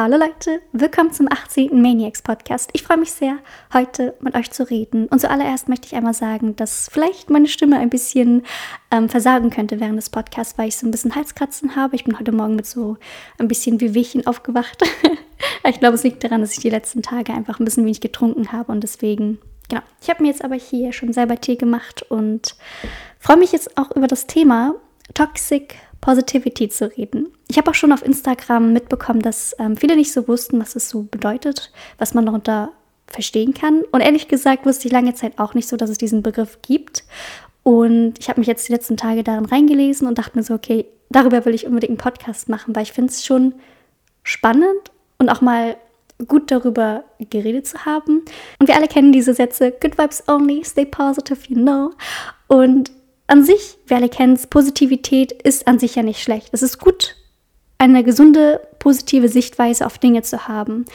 Hallo Leute, willkommen zum 18. Maniacs Podcast. Ich freue mich sehr, heute mit euch zu reden. Und zuallererst möchte ich einmal sagen, dass vielleicht meine Stimme ein bisschen ähm, versagen könnte während des Podcasts, weil ich so ein bisschen Halskratzen habe. Ich bin heute Morgen mit so ein bisschen wie Wehchen aufgewacht. ich glaube, es liegt daran, dass ich die letzten Tage einfach ein bisschen wenig getrunken habe und deswegen, genau. Ich habe mir jetzt aber hier schon selber Tee gemacht und freue mich jetzt auch über das Thema Toxic Positivity zu reden. Ich habe auch schon auf Instagram mitbekommen, dass ähm, viele nicht so wussten, was es so bedeutet, was man darunter verstehen kann. Und ehrlich gesagt wusste ich lange Zeit auch nicht so, dass es diesen Begriff gibt. Und ich habe mich jetzt die letzten Tage darin reingelesen und dachte mir so, okay, darüber will ich unbedingt einen Podcast machen, weil ich finde es schon spannend und auch mal gut darüber geredet zu haben. Und wir alle kennen diese Sätze, good vibes only, stay positive, you know. Und an sich, wir alle kennen es, Positivität ist an sich ja nicht schlecht. Es ist gut, eine gesunde, positive Sichtweise auf Dinge zu haben.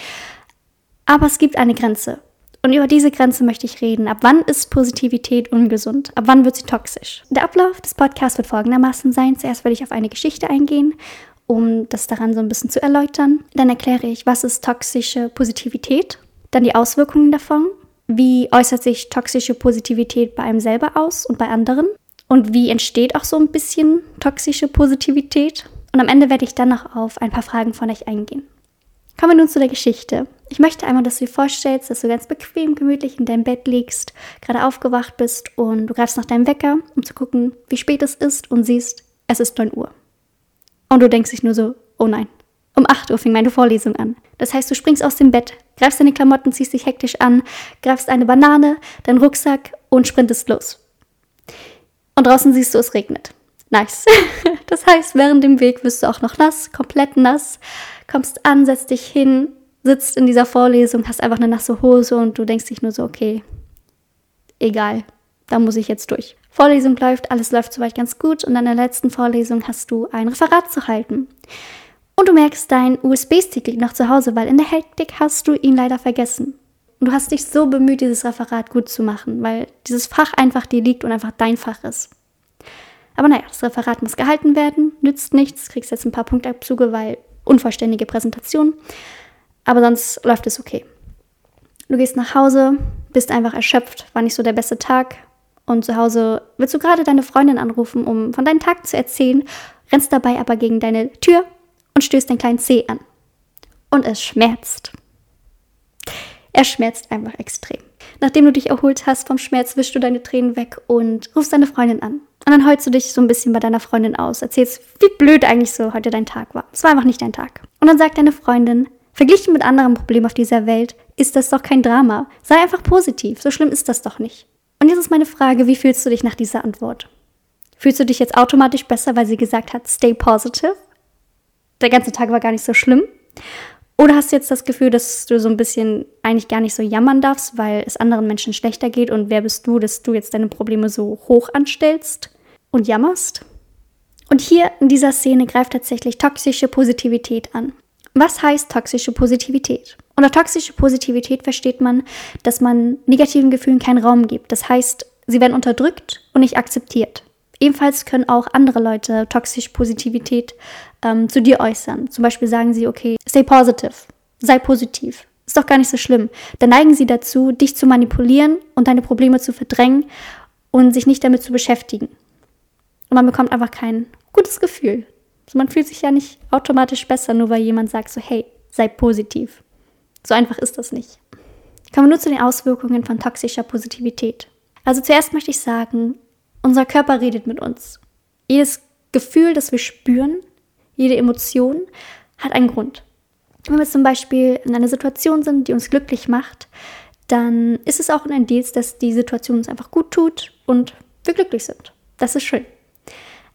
Aber es gibt eine Grenze. Und über diese Grenze möchte ich reden. Ab wann ist Positivität ungesund? Ab wann wird sie toxisch? Der Ablauf des Podcasts wird folgendermaßen sein. Zuerst werde ich auf eine Geschichte eingehen, um das daran so ein bisschen zu erläutern. Dann erkläre ich, was ist toxische Positivität? Dann die Auswirkungen davon. Wie äußert sich toxische Positivität bei einem selber aus und bei anderen? Und wie entsteht auch so ein bisschen toxische Positivität. Und am Ende werde ich dann noch auf ein paar Fragen von euch eingehen. Kommen wir nun zu der Geschichte. Ich möchte einmal, dass du dir vorstellst, dass du ganz bequem, gemütlich in deinem Bett liegst, gerade aufgewacht bist und du greifst nach deinem Wecker, um zu gucken, wie spät es ist und siehst, es ist 9 Uhr. Und du denkst dich nur so, oh nein, um 8 Uhr fing meine Vorlesung an. Das heißt, du springst aus dem Bett, greifst deine Klamotten, ziehst dich hektisch an, greifst eine Banane, deinen Rucksack und sprintest los. Und draußen siehst du, es regnet. Nice. Das heißt, während dem Weg wirst du auch noch nass, komplett nass, kommst an, setzt dich hin, sitzt in dieser Vorlesung, hast einfach eine nasse Hose und du denkst dich nur so, okay, egal, da muss ich jetzt durch. Vorlesung läuft, alles läuft soweit ganz gut und an der letzten Vorlesung hast du ein Referat zu halten. Und du merkst, dein USB-Stick liegt noch zu Hause, weil in der Hektik hast du ihn leider vergessen. Und du hast dich so bemüht, dieses Referat gut zu machen, weil dieses Fach einfach dir liegt und einfach dein Fach ist. Aber naja, das Referat muss gehalten werden, nützt nichts, kriegst jetzt ein paar Punktabzüge, weil unvollständige Präsentation. Aber sonst läuft es okay. Du gehst nach Hause, bist einfach erschöpft, war nicht so der beste Tag. Und zu Hause willst du gerade deine Freundin anrufen, um von deinem Tag zu erzählen, rennst dabei aber gegen deine Tür und stößt deinen kleinen Zeh an. Und es schmerzt. Er schmerzt einfach extrem. Nachdem du dich erholt hast vom Schmerz, wischst du deine Tränen weg und rufst deine Freundin an. Und dann heulst du dich so ein bisschen bei deiner Freundin aus, erzählst, wie blöd eigentlich so heute dein Tag war. Es war einfach nicht dein Tag. Und dann sagt deine Freundin, verglichen mit anderen Problemen auf dieser Welt, ist das doch kein Drama. Sei einfach positiv, so schlimm ist das doch nicht. Und jetzt ist meine Frage, wie fühlst du dich nach dieser Antwort? Fühlst du dich jetzt automatisch besser, weil sie gesagt hat, stay positive? Der ganze Tag war gar nicht so schlimm? Oder hast du jetzt das Gefühl, dass du so ein bisschen eigentlich gar nicht so jammern darfst, weil es anderen Menschen schlechter geht und wer bist du, dass du jetzt deine Probleme so hoch anstellst und jammerst? Und hier in dieser Szene greift tatsächlich toxische Positivität an. Was heißt toxische Positivität? Unter toxische Positivität versteht man, dass man negativen Gefühlen keinen Raum gibt. Das heißt, sie werden unterdrückt und nicht akzeptiert. Ebenfalls können auch andere Leute toxische Positivität ähm, zu dir äußern. Zum Beispiel sagen sie, okay, stay positive, sei positiv. Ist doch gar nicht so schlimm. Dann neigen sie dazu, dich zu manipulieren und deine Probleme zu verdrängen und sich nicht damit zu beschäftigen. Und man bekommt einfach kein gutes Gefühl. Also man fühlt sich ja nicht automatisch besser, nur weil jemand sagt so, hey, sei positiv. So einfach ist das nicht. Kommen wir nur zu den Auswirkungen von toxischer Positivität. Also zuerst möchte ich sagen, unser Körper redet mit uns. Jedes Gefühl, das wir spüren, jede Emotion hat einen Grund. Wenn wir zum Beispiel in einer Situation sind, die uns glücklich macht, dann ist es auch ein Indiz, dass die Situation uns einfach gut tut und wir glücklich sind. Das ist schön.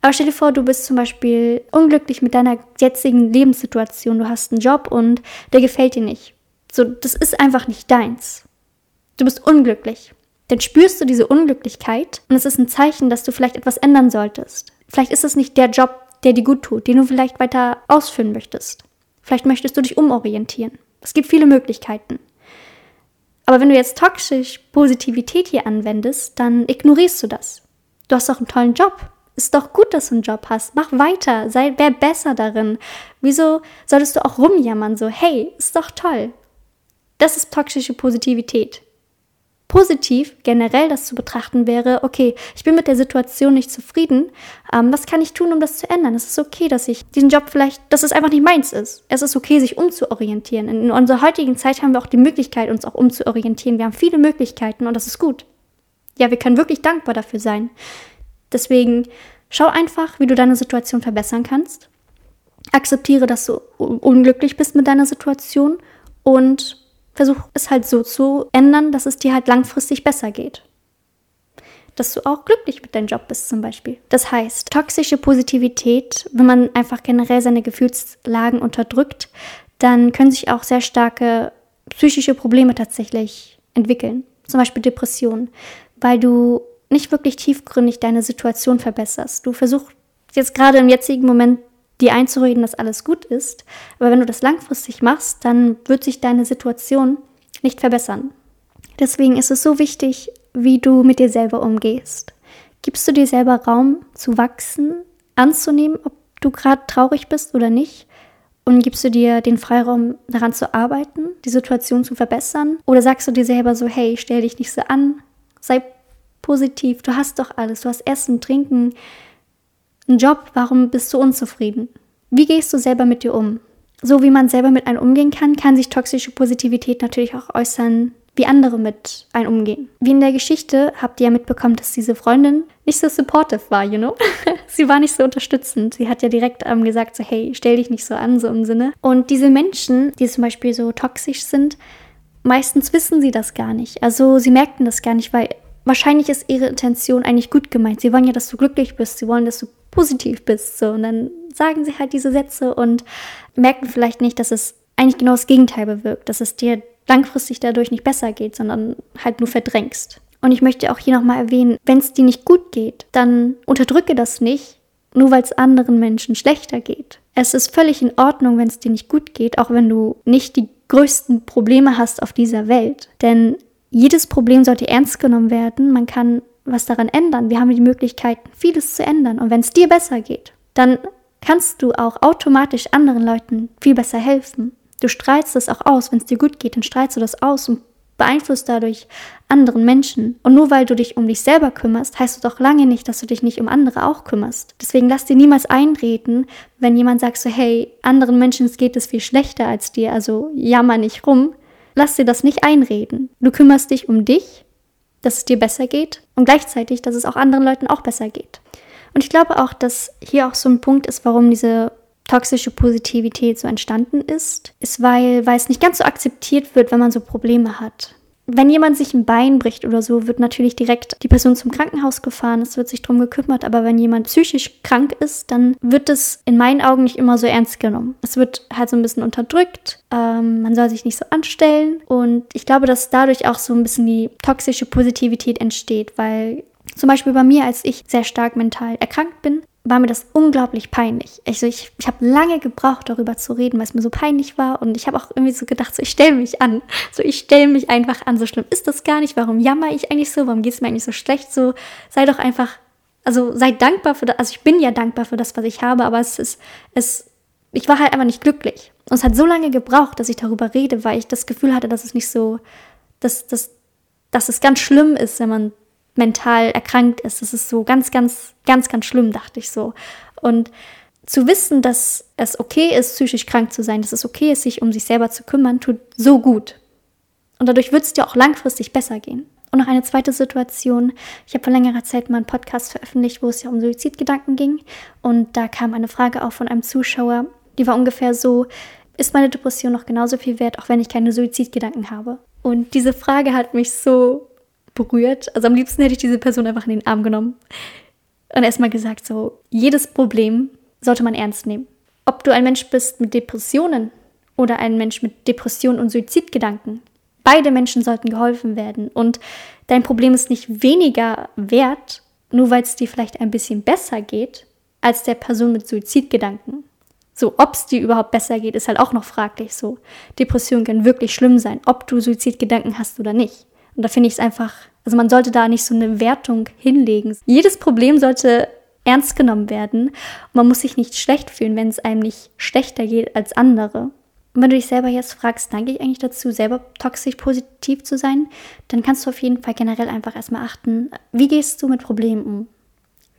Aber stell dir vor, du bist zum Beispiel unglücklich mit deiner jetzigen Lebenssituation. Du hast einen Job und der gefällt dir nicht. So, das ist einfach nicht deins. Du bist unglücklich. Dann spürst du diese Unglücklichkeit und es ist ein Zeichen, dass du vielleicht etwas ändern solltest. Vielleicht ist es nicht der Job, der dir gut tut, den du vielleicht weiter ausführen möchtest. Vielleicht möchtest du dich umorientieren. Es gibt viele Möglichkeiten. Aber wenn du jetzt toxisch Positivität hier anwendest, dann ignorierst du das. Du hast doch einen tollen Job. Ist doch gut, dass du einen Job hast. Mach weiter. Sei, wer besser darin. Wieso solltest du auch rumjammern? So, hey, ist doch toll. Das ist toxische Positivität. Positiv generell das zu betrachten wäre, okay, ich bin mit der Situation nicht zufrieden. Ähm, was kann ich tun, um das zu ändern? Es ist okay, dass ich diesen Job vielleicht, dass es einfach nicht meins ist. Es ist okay, sich umzuorientieren. In unserer heutigen Zeit haben wir auch die Möglichkeit, uns auch umzuorientieren. Wir haben viele Möglichkeiten und das ist gut. Ja, wir können wirklich dankbar dafür sein. Deswegen schau einfach, wie du deine Situation verbessern kannst. Akzeptiere, dass du unglücklich bist mit deiner Situation und versuch es halt so zu ändern, dass es dir halt langfristig besser geht. Dass du auch glücklich mit deinem Job bist zum Beispiel. Das heißt, toxische Positivität, wenn man einfach generell seine Gefühlslagen unterdrückt, dann können sich auch sehr starke psychische Probleme tatsächlich entwickeln. Zum Beispiel Depressionen, weil du nicht wirklich tiefgründig deine Situation verbesserst. Du versuchst jetzt gerade im jetzigen Moment dir einzureden, dass alles gut ist. Aber wenn du das langfristig machst, dann wird sich deine Situation nicht verbessern. Deswegen ist es so wichtig, wie du mit dir selber umgehst. Gibst du dir selber Raum zu wachsen, anzunehmen, ob du gerade traurig bist oder nicht? Und gibst du dir den Freiraum, daran zu arbeiten, die Situation zu verbessern? Oder sagst du dir selber so, hey, stell dich nicht so an, sei positiv, du hast doch alles, du hast Essen, Trinken, einen Job, warum bist du unzufrieden? Wie gehst du selber mit dir um? So wie man selber mit einem umgehen kann, kann sich toxische Positivität natürlich auch äußern, wie andere mit einem umgehen. Wie in der Geschichte habt ihr ja mitbekommen, dass diese Freundin nicht so supportive war, you know? sie war nicht so unterstützend. Sie hat ja direkt ähm, gesagt, so, hey, stell dich nicht so an, so im Sinne. Und diese Menschen, die zum Beispiel so toxisch sind, meistens wissen sie das gar nicht. Also sie merken das gar nicht, weil wahrscheinlich ist ihre Intention eigentlich gut gemeint. Sie wollen ja, dass du glücklich bist. Sie wollen, dass du positiv bist. So. Und dann sagen sie halt diese Sätze und merken vielleicht nicht, dass es eigentlich genau das Gegenteil bewirkt, dass es dir langfristig dadurch nicht besser geht, sondern halt nur verdrängst. Und ich möchte auch hier nochmal erwähnen, wenn es dir nicht gut geht, dann unterdrücke das nicht, nur weil es anderen Menschen schlechter geht. Es ist völlig in Ordnung, wenn es dir nicht gut geht, auch wenn du nicht die größten Probleme hast auf dieser Welt. Denn jedes Problem sollte ernst genommen werden. Man kann was daran ändern. Wir haben die Möglichkeit, vieles zu ändern. Und wenn es dir besser geht, dann kannst du auch automatisch anderen Leuten viel besser helfen. Du strahlst das auch aus. Wenn es dir gut geht, dann strahlst du das aus und beeinflusst dadurch anderen Menschen. Und nur weil du dich um dich selber kümmerst, heißt es doch lange nicht, dass du dich nicht um andere auch kümmerst. Deswegen lass dir niemals einreden, wenn jemand sagt so, hey, anderen Menschen geht es viel schlechter als dir, also jammer nicht rum. Lass dir das nicht einreden. Du kümmerst dich um dich dass es dir besser geht und gleichzeitig, dass es auch anderen Leuten auch besser geht. Und ich glaube auch, dass hier auch so ein Punkt ist, warum diese toxische Positivität so entstanden ist, ist, weil, weil es nicht ganz so akzeptiert wird, wenn man so Probleme hat wenn jemand sich ein Bein bricht oder so, wird natürlich direkt die Person zum Krankenhaus gefahren, es wird sich darum gekümmert, aber wenn jemand psychisch krank ist, dann wird es in meinen Augen nicht immer so ernst genommen. Es wird halt so ein bisschen unterdrückt, ähm, man soll sich nicht so anstellen. Und ich glaube, dass dadurch auch so ein bisschen die toxische Positivität entsteht, weil zum Beispiel bei mir, als ich sehr stark mental erkrankt bin, war mir das unglaublich peinlich. Also ich, ich habe lange gebraucht, darüber zu reden, weil es mir so peinlich war. Und ich habe auch irgendwie so gedacht, so ich stelle mich an. So ich stelle mich einfach an. So schlimm ist das gar nicht. Warum jammer ich eigentlich so? Warum geht es mir eigentlich so schlecht? So sei doch einfach, also sei dankbar für das. Also ich bin ja dankbar für das, was ich habe, aber es ist, es, ich war halt einfach nicht glücklich. Und es hat so lange gebraucht, dass ich darüber rede, weil ich das Gefühl hatte, dass es nicht so, dass, dass, dass es ganz schlimm ist, wenn man mental erkrankt ist. Das ist so ganz, ganz, ganz, ganz schlimm, dachte ich so. Und zu wissen, dass es okay ist, psychisch krank zu sein, dass es okay ist, sich um sich selber zu kümmern, tut so gut. Und dadurch wird es dir auch langfristig besser gehen. Und noch eine zweite Situation. Ich habe vor längerer Zeit mal einen Podcast veröffentlicht, wo es ja um Suizidgedanken ging. Und da kam eine Frage auch von einem Zuschauer, die war ungefähr so, ist meine Depression noch genauso viel wert, auch wenn ich keine Suizidgedanken habe? Und diese Frage hat mich so berührt. Also am liebsten hätte ich diese Person einfach in den Arm genommen und erstmal gesagt, so, jedes Problem sollte man ernst nehmen. Ob du ein Mensch bist mit Depressionen oder ein Mensch mit Depression und Suizidgedanken, beide Menschen sollten geholfen werden. Und dein Problem ist nicht weniger wert, nur weil es dir vielleicht ein bisschen besser geht, als der Person mit Suizidgedanken. So, ob es dir überhaupt besser geht, ist halt auch noch fraglich so. Depressionen können wirklich schlimm sein, ob du Suizidgedanken hast oder nicht. Und da finde ich es einfach, also man sollte da nicht so eine Wertung hinlegen. Jedes Problem sollte ernst genommen werden. Man muss sich nicht schlecht fühlen, wenn es einem nicht schlechter geht als andere. Und wenn du dich selber jetzt fragst, danke ich eigentlich dazu, selber toxisch positiv zu sein, dann kannst du auf jeden Fall generell einfach erstmal achten, wie gehst du mit Problemen um?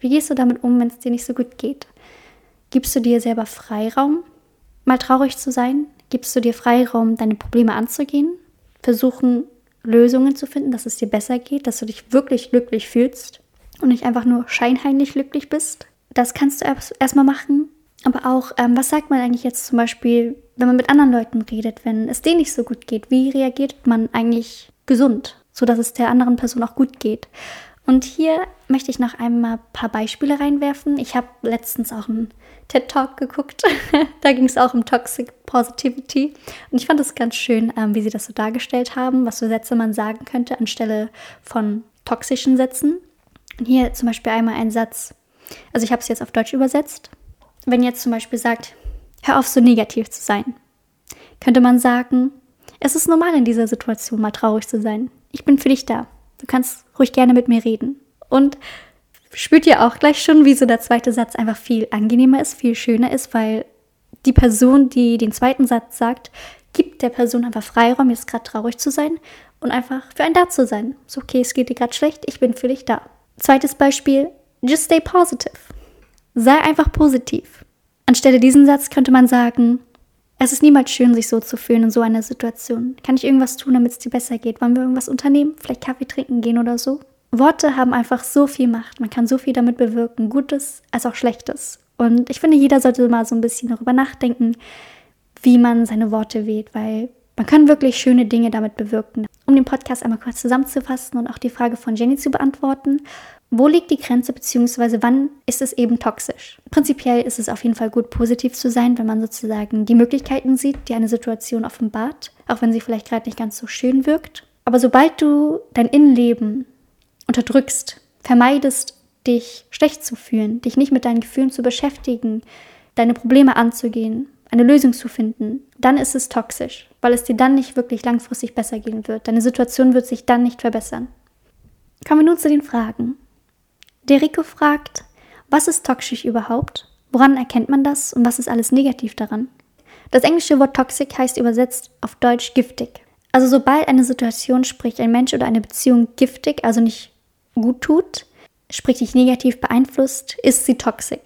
Wie gehst du damit um, wenn es dir nicht so gut geht? Gibst du dir selber Freiraum, mal traurig zu sein? Gibst du dir Freiraum, deine Probleme anzugehen? Versuchen, Lösungen zu finden, dass es dir besser geht, dass du dich wirklich glücklich fühlst und nicht einfach nur scheinheilig glücklich bist? Das kannst du erstmal machen. Aber auch, ähm, was sagt man eigentlich jetzt zum Beispiel, wenn man mit anderen Leuten redet, wenn es denen nicht so gut geht? Wie reagiert man eigentlich gesund, sodass es der anderen Person auch gut geht? Und hier möchte ich noch einmal ein paar Beispiele reinwerfen. Ich habe letztens auch einen TED Talk geguckt. da ging es auch um Toxic Positivity. Und ich fand es ganz schön, ähm, wie sie das so dargestellt haben, was für Sätze man sagen könnte anstelle von toxischen Sätzen. Und hier zum Beispiel einmal ein Satz. Also ich habe es jetzt auf Deutsch übersetzt. Wenn jetzt zum Beispiel sagt, hör auf so negativ zu sein, könnte man sagen, es ist normal in dieser Situation mal traurig zu sein. Ich bin für dich da. Du kannst ruhig gerne mit mir reden. Und spürt ihr auch gleich schon, wie so der zweite Satz einfach viel angenehmer ist, viel schöner ist, weil die Person, die den zweiten Satz sagt, gibt der Person einfach Freiraum, jetzt gerade traurig zu sein und einfach für einen da zu sein. Ist okay, es geht dir gerade schlecht, ich bin für dich da. Zweites Beispiel, just stay positive. Sei einfach positiv. Anstelle diesen Satz könnte man sagen, es ist niemals schön, sich so zu fühlen in so einer Situation. Kann ich irgendwas tun, damit es dir besser geht? Wollen wir irgendwas unternehmen? Vielleicht Kaffee trinken gehen oder so? Worte haben einfach so viel Macht. Man kann so viel damit bewirken, Gutes als auch Schlechtes. Und ich finde, jeder sollte mal so ein bisschen darüber nachdenken, wie man seine Worte wählt, weil man kann wirklich schöne Dinge damit bewirken. Um den Podcast einmal kurz zusammenzufassen und auch die Frage von Jenny zu beantworten. Wo liegt die Grenze bzw. wann ist es eben toxisch? Prinzipiell ist es auf jeden Fall gut, positiv zu sein, wenn man sozusagen die Möglichkeiten sieht, die eine Situation offenbart, auch wenn sie vielleicht gerade nicht ganz so schön wirkt. Aber sobald du dein Innenleben unterdrückst, vermeidest, dich schlecht zu fühlen, dich nicht mit deinen Gefühlen zu beschäftigen, deine Probleme anzugehen, eine Lösung zu finden, dann ist es toxisch, weil es dir dann nicht wirklich langfristig besser gehen wird. Deine Situation wird sich dann nicht verbessern. Kommen wir nun zu den Fragen. Deriko fragt, was ist toxisch überhaupt? Woran erkennt man das und was ist alles negativ daran? Das englische Wort toxic heißt übersetzt auf Deutsch giftig. Also sobald eine Situation, sprich ein Mensch oder eine Beziehung giftig, also nicht gut tut, sprich dich negativ beeinflusst, ist sie toxisch.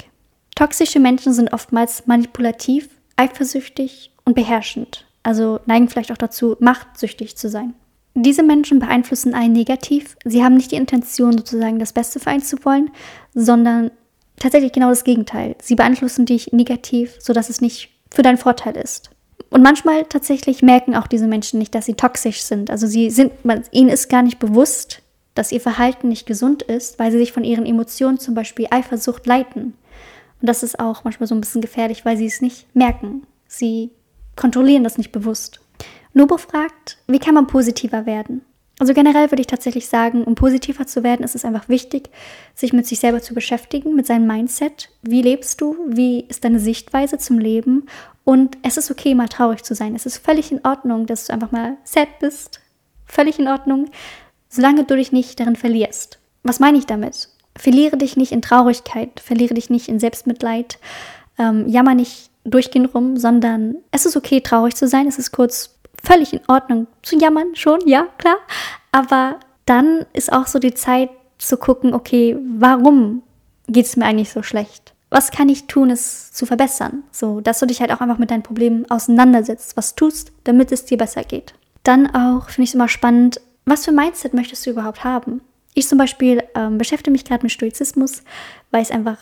Toxische Menschen sind oftmals manipulativ, eifersüchtig und beherrschend, also neigen vielleicht auch dazu, machtsüchtig zu sein. Diese Menschen beeinflussen einen negativ. Sie haben nicht die Intention, sozusagen das Beste für einen zu wollen, sondern tatsächlich genau das Gegenteil. Sie beeinflussen dich negativ, sodass es nicht für deinen Vorteil ist. Und manchmal tatsächlich merken auch diese Menschen nicht, dass sie toxisch sind. Also sie sind, ihnen ist gar nicht bewusst, dass ihr Verhalten nicht gesund ist, weil sie sich von ihren Emotionen, zum Beispiel Eifersucht, leiten. Und das ist auch manchmal so ein bisschen gefährlich, weil sie es nicht merken. Sie kontrollieren das nicht bewusst. Nobo fragt, wie kann man positiver werden? Also generell würde ich tatsächlich sagen, um positiver zu werden, ist es einfach wichtig, sich mit sich selber zu beschäftigen, mit seinem Mindset. Wie lebst du? Wie ist deine Sichtweise zum Leben? Und es ist okay, mal traurig zu sein. Es ist völlig in Ordnung, dass du einfach mal sad bist. Völlig in Ordnung, solange du dich nicht darin verlierst. Was meine ich damit? Verliere dich nicht in Traurigkeit, verliere dich nicht in Selbstmitleid, ähm, jammer nicht durchgehend rum, sondern es ist okay, traurig zu sein. Es ist kurz völlig in Ordnung zu jammern, schon, ja, klar. Aber dann ist auch so die Zeit zu gucken, okay, warum geht es mir eigentlich so schlecht? Was kann ich tun, es zu verbessern? So, dass du dich halt auch einfach mit deinen Problemen auseinandersetzt, was tust, damit es dir besser geht. Dann auch finde ich es immer spannend, was für Mindset möchtest du überhaupt haben? Ich zum Beispiel ähm, beschäftige mich gerade mit Stoizismus, weil ich es einfach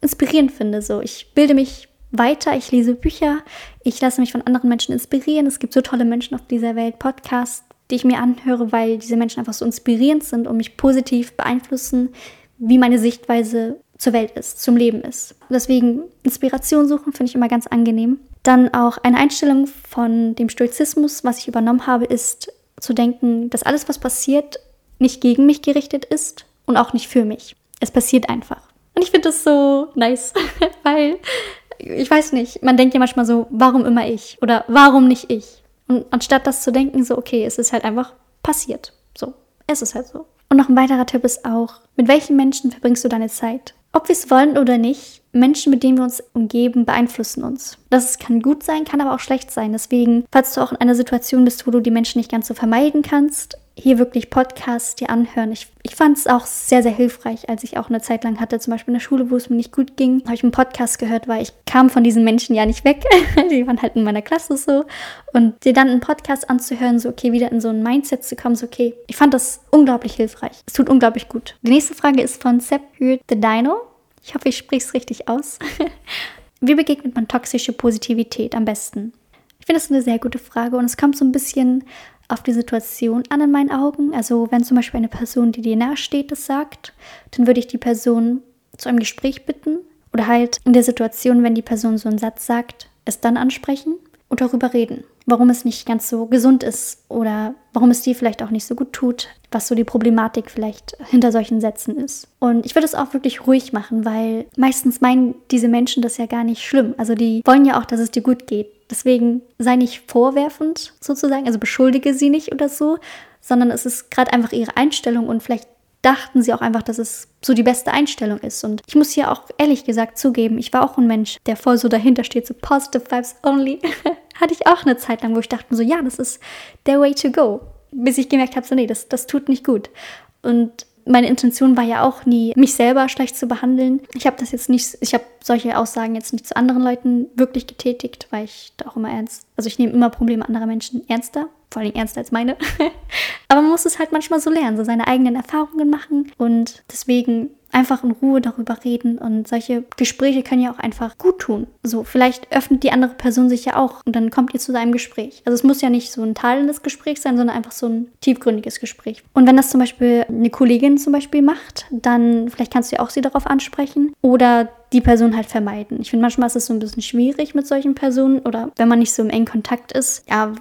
inspirierend finde. So, ich bilde mich weiter, ich lese Bücher, ich lasse mich von anderen Menschen inspirieren. Es gibt so tolle Menschen auf dieser Welt, Podcasts, die ich mir anhöre, weil diese Menschen einfach so inspirierend sind und mich positiv beeinflussen, wie meine Sichtweise zur Welt ist, zum Leben ist. Deswegen Inspiration suchen finde ich immer ganz angenehm. Dann auch eine Einstellung von dem Stoizismus, was ich übernommen habe, ist zu denken, dass alles, was passiert, nicht gegen mich gerichtet ist und auch nicht für mich. Es passiert einfach. Und ich finde das so nice, weil ich weiß nicht, man denkt ja manchmal so, warum immer ich oder warum nicht ich? Und anstatt das zu denken, so, okay, es ist halt einfach passiert. So, es ist halt so. Und noch ein weiterer Tipp ist auch, mit welchen Menschen verbringst du deine Zeit? Ob wir es wollen oder nicht, Menschen, mit denen wir uns umgeben, beeinflussen uns. Das kann gut sein, kann aber auch schlecht sein. Deswegen, falls du auch in einer Situation bist, wo du die Menschen nicht ganz so vermeiden kannst, hier wirklich Podcasts dir anhören. Ich, ich fand es auch sehr, sehr hilfreich, als ich auch eine Zeit lang hatte, zum Beispiel in der Schule, wo es mir nicht gut ging, habe ich einen Podcast gehört, weil ich kam von diesen Menschen ja nicht weg. die waren halt in meiner Klasse so. Und dir dann einen Podcast anzuhören, so okay, wieder in so ein Mindset zu kommen, so okay, ich fand das unglaublich hilfreich. Es tut unglaublich gut. Die nächste Frage ist von Sepp the Dino. Ich hoffe, ich spreche es richtig aus. Wie begegnet man toxische Positivität am besten? Ich finde das eine sehr gute Frage und es kommt so ein bisschen auf die Situation an in meinen Augen. Also wenn zum Beispiel eine Person, die dir nahe steht, das sagt, dann würde ich die Person zu einem Gespräch bitten oder halt in der Situation, wenn die Person so einen Satz sagt, es dann ansprechen und darüber reden warum es nicht ganz so gesund ist oder warum es dir vielleicht auch nicht so gut tut, was so die Problematik vielleicht hinter solchen Sätzen ist. Und ich würde es auch wirklich ruhig machen, weil meistens meinen diese Menschen das ja gar nicht schlimm. Also die wollen ja auch, dass es dir gut geht. Deswegen sei nicht vorwerfend sozusagen, also beschuldige sie nicht oder so, sondern es ist gerade einfach ihre Einstellung und vielleicht dachten sie auch einfach, dass es so die beste Einstellung ist. Und ich muss hier auch ehrlich gesagt zugeben, ich war auch ein Mensch, der voll so dahinter steht, so positive vibes only. Hatte ich auch eine Zeit lang, wo ich dachte so, ja, das ist der way to go. Bis ich gemerkt habe, so, nee, das, das tut nicht gut. Und meine Intention war ja auch nie, mich selber schlecht zu behandeln. Ich habe das jetzt nicht, ich habe solche Aussagen jetzt nicht zu anderen Leuten wirklich getätigt, weil ich da auch immer ernst, also ich nehme immer Probleme anderer Menschen ernster, vor allem ernster als meine. Aber man muss es halt manchmal so lernen, so seine eigenen Erfahrungen machen und deswegen einfach in Ruhe darüber reden und solche Gespräche können ja auch einfach gut tun. So, vielleicht öffnet die andere Person sich ja auch und dann kommt ihr zu seinem Gespräch. Also es muss ja nicht so ein teilendes Gespräch sein, sondern einfach so ein tiefgründiges Gespräch. Und wenn das zum Beispiel eine Kollegin zum Beispiel macht, dann vielleicht kannst du ja auch sie darauf ansprechen oder die Person halt vermeiden. Ich finde, manchmal ist es so ein bisschen schwierig mit solchen Personen oder wenn man nicht so im engen Kontakt ist, ja,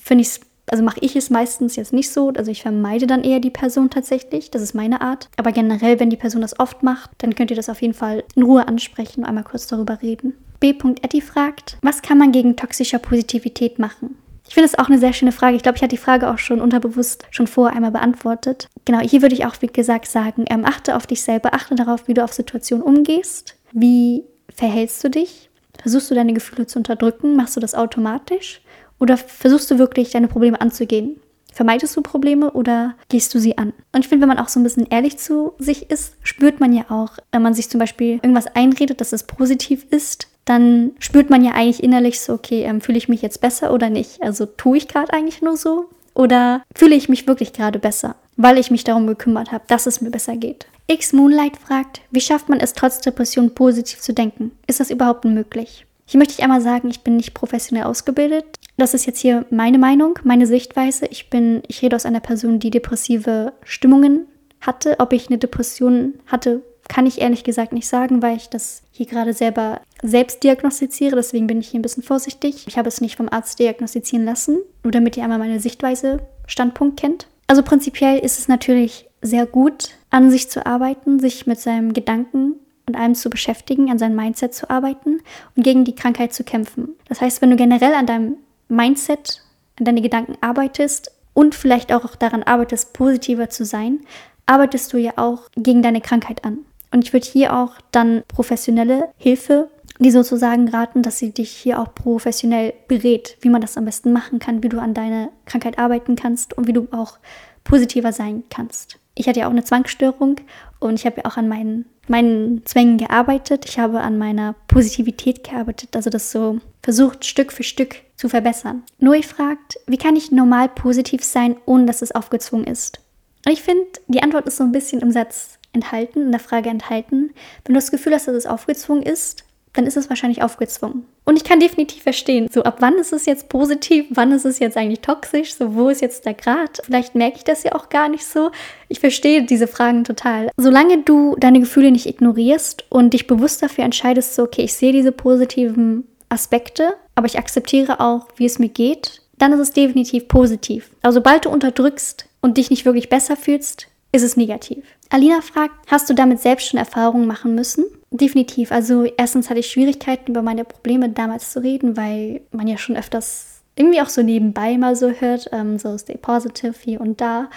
finde ich es also mache ich es meistens jetzt nicht so. Also ich vermeide dann eher die Person tatsächlich. Das ist meine Art. Aber generell, wenn die Person das oft macht, dann könnt ihr das auf jeden Fall in Ruhe ansprechen und einmal kurz darüber reden. B. Eddie fragt, was kann man gegen toxische Positivität machen? Ich finde es auch eine sehr schöne Frage. Ich glaube, ich hatte die Frage auch schon unterbewusst schon vorher einmal beantwortet. Genau, hier würde ich auch, wie gesagt, sagen, ähm, achte auf dich selber, achte darauf, wie du auf Situationen umgehst. Wie verhältst du dich? Versuchst du deine Gefühle zu unterdrücken? Machst du das automatisch? Oder versuchst du wirklich deine Probleme anzugehen? Vermeidest du Probleme oder gehst du sie an? Und ich finde, wenn man auch so ein bisschen ehrlich zu sich ist, spürt man ja auch, wenn man sich zum Beispiel irgendwas einredet, dass es positiv ist, dann spürt man ja eigentlich innerlich so, okay, ähm, fühle ich mich jetzt besser oder nicht? Also tue ich gerade eigentlich nur so? Oder fühle ich mich wirklich gerade besser, weil ich mich darum gekümmert habe, dass es mir besser geht? X Moonlight fragt, wie schafft man es trotz Depression positiv zu denken? Ist das überhaupt möglich? Hier möchte ich einmal sagen, ich bin nicht professionell ausgebildet. Das ist jetzt hier meine Meinung, meine Sichtweise. Ich bin, ich rede aus einer Person, die depressive Stimmungen hatte. Ob ich eine Depression hatte, kann ich ehrlich gesagt nicht sagen, weil ich das hier gerade selber selbst diagnostiziere. Deswegen bin ich hier ein bisschen vorsichtig. Ich habe es nicht vom Arzt diagnostizieren lassen, nur damit ihr einmal meine Sichtweise, Standpunkt kennt. Also prinzipiell ist es natürlich sehr gut, an sich zu arbeiten, sich mit seinem Gedanken und allem zu beschäftigen, an seinem Mindset zu arbeiten und gegen die Krankheit zu kämpfen. Das heißt, wenn du generell an deinem Mindset, an deine Gedanken arbeitest und vielleicht auch daran arbeitest, positiver zu sein, arbeitest du ja auch gegen deine Krankheit an. Und ich würde hier auch dann professionelle Hilfe, die sozusagen raten, dass sie dich hier auch professionell berät, wie man das am besten machen kann, wie du an deiner Krankheit arbeiten kannst und wie du auch positiver sein kannst. Ich hatte ja auch eine Zwangsstörung und ich habe ja auch an meinen meinen Zwängen gearbeitet, ich habe an meiner Positivität gearbeitet, also das so versucht Stück für Stück zu verbessern. Nui fragt, wie kann ich normal positiv sein, ohne dass es aufgezwungen ist? Und ich finde, die Antwort ist so ein bisschen im Satz enthalten, in der Frage enthalten. Wenn du das Gefühl hast, dass es aufgezwungen ist, dann ist es wahrscheinlich aufgezwungen. Und ich kann definitiv verstehen, so ab wann ist es jetzt positiv, wann ist es jetzt eigentlich toxisch, so wo ist jetzt der Grad? Vielleicht merke ich das ja auch gar nicht so. Ich verstehe diese Fragen total. Solange du deine Gefühle nicht ignorierst und dich bewusst dafür entscheidest, so okay, ich sehe diese positiven Aspekte, aber ich akzeptiere auch, wie es mir geht, dann ist es definitiv positiv. Aber sobald du unterdrückst und dich nicht wirklich besser fühlst, ist es negativ. Alina fragt, hast du damit selbst schon Erfahrungen machen müssen? Definitiv. Also erstens hatte ich Schwierigkeiten, über meine Probleme damals zu reden, weil man ja schon öfters irgendwie auch so nebenbei mal so hört, ähm, so stay positive hier und da.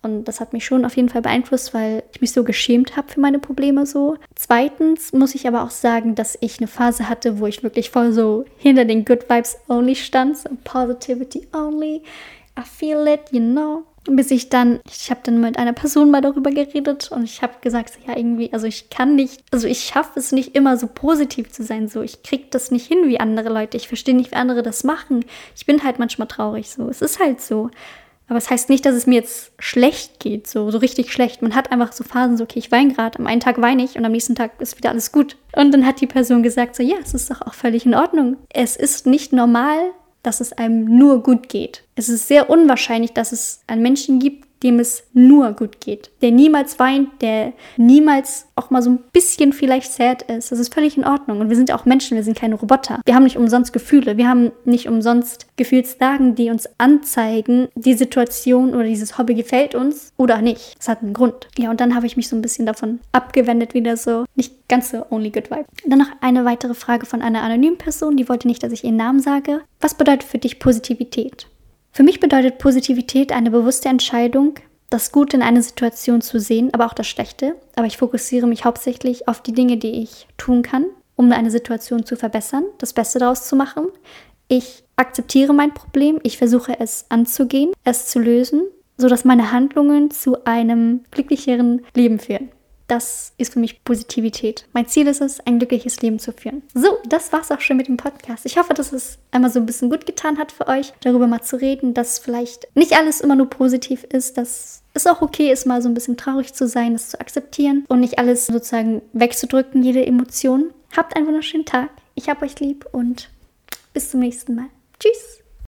Und das hat mich schon auf jeden Fall beeinflusst, weil ich mich so geschämt habe für meine Probleme so. Zweitens muss ich aber auch sagen, dass ich eine Phase hatte, wo ich wirklich voll so hinter den Good Vibes only stand, so Positivity only. I feel it, you know. Bis ich dann, ich habe dann mit einer Person mal darüber geredet und ich habe gesagt, ja irgendwie, also ich kann nicht, also ich schaffe es nicht immer so positiv zu sein, so ich krieg das nicht hin wie andere Leute, ich verstehe nicht, wie andere das machen. Ich bin halt manchmal traurig, so es ist halt so. Aber es das heißt nicht, dass es mir jetzt schlecht geht, so, so richtig schlecht. Man hat einfach so Phasen, so, okay, ich weine gerade, am einen Tag weine ich und am nächsten Tag ist wieder alles gut. Und dann hat die Person gesagt, so, ja, es ist doch auch völlig in Ordnung. Es ist nicht normal, dass es einem nur gut geht. Es ist sehr unwahrscheinlich, dass es einen Menschen gibt, dem es nur gut geht, der niemals weint, der niemals auch mal so ein bisschen vielleicht sad ist. Das ist völlig in Ordnung. Und wir sind ja auch Menschen, wir sind keine Roboter. Wir haben nicht umsonst Gefühle, wir haben nicht umsonst Gefühlslagen, die uns anzeigen, die Situation oder dieses Hobby gefällt uns oder nicht. Es hat einen Grund. Ja, und dann habe ich mich so ein bisschen davon abgewendet, wieder so nicht ganz so only good vibe. Dann noch eine weitere Frage von einer anonymen Person, die wollte nicht, dass ich ihren Namen sage. Was bedeutet für dich Positivität? Für mich bedeutet Positivität eine bewusste Entscheidung, das Gute in einer Situation zu sehen, aber auch das Schlechte. Aber ich fokussiere mich hauptsächlich auf die Dinge, die ich tun kann, um eine Situation zu verbessern, das Beste daraus zu machen. Ich akzeptiere mein Problem, ich versuche es anzugehen, es zu lösen, sodass meine Handlungen zu einem glücklicheren Leben führen. Das ist für mich Positivität. Mein Ziel ist es, ein glückliches Leben zu führen. So, das war's auch schon mit dem Podcast. Ich hoffe, dass es einmal so ein bisschen gut getan hat für euch, darüber mal zu reden, dass vielleicht nicht alles immer nur positiv ist, dass es auch okay ist, mal so ein bisschen traurig zu sein, es zu akzeptieren und nicht alles sozusagen wegzudrücken, jede Emotion. Habt einen wunderschönen Tag. Ich hab euch lieb und bis zum nächsten Mal. Tschüss.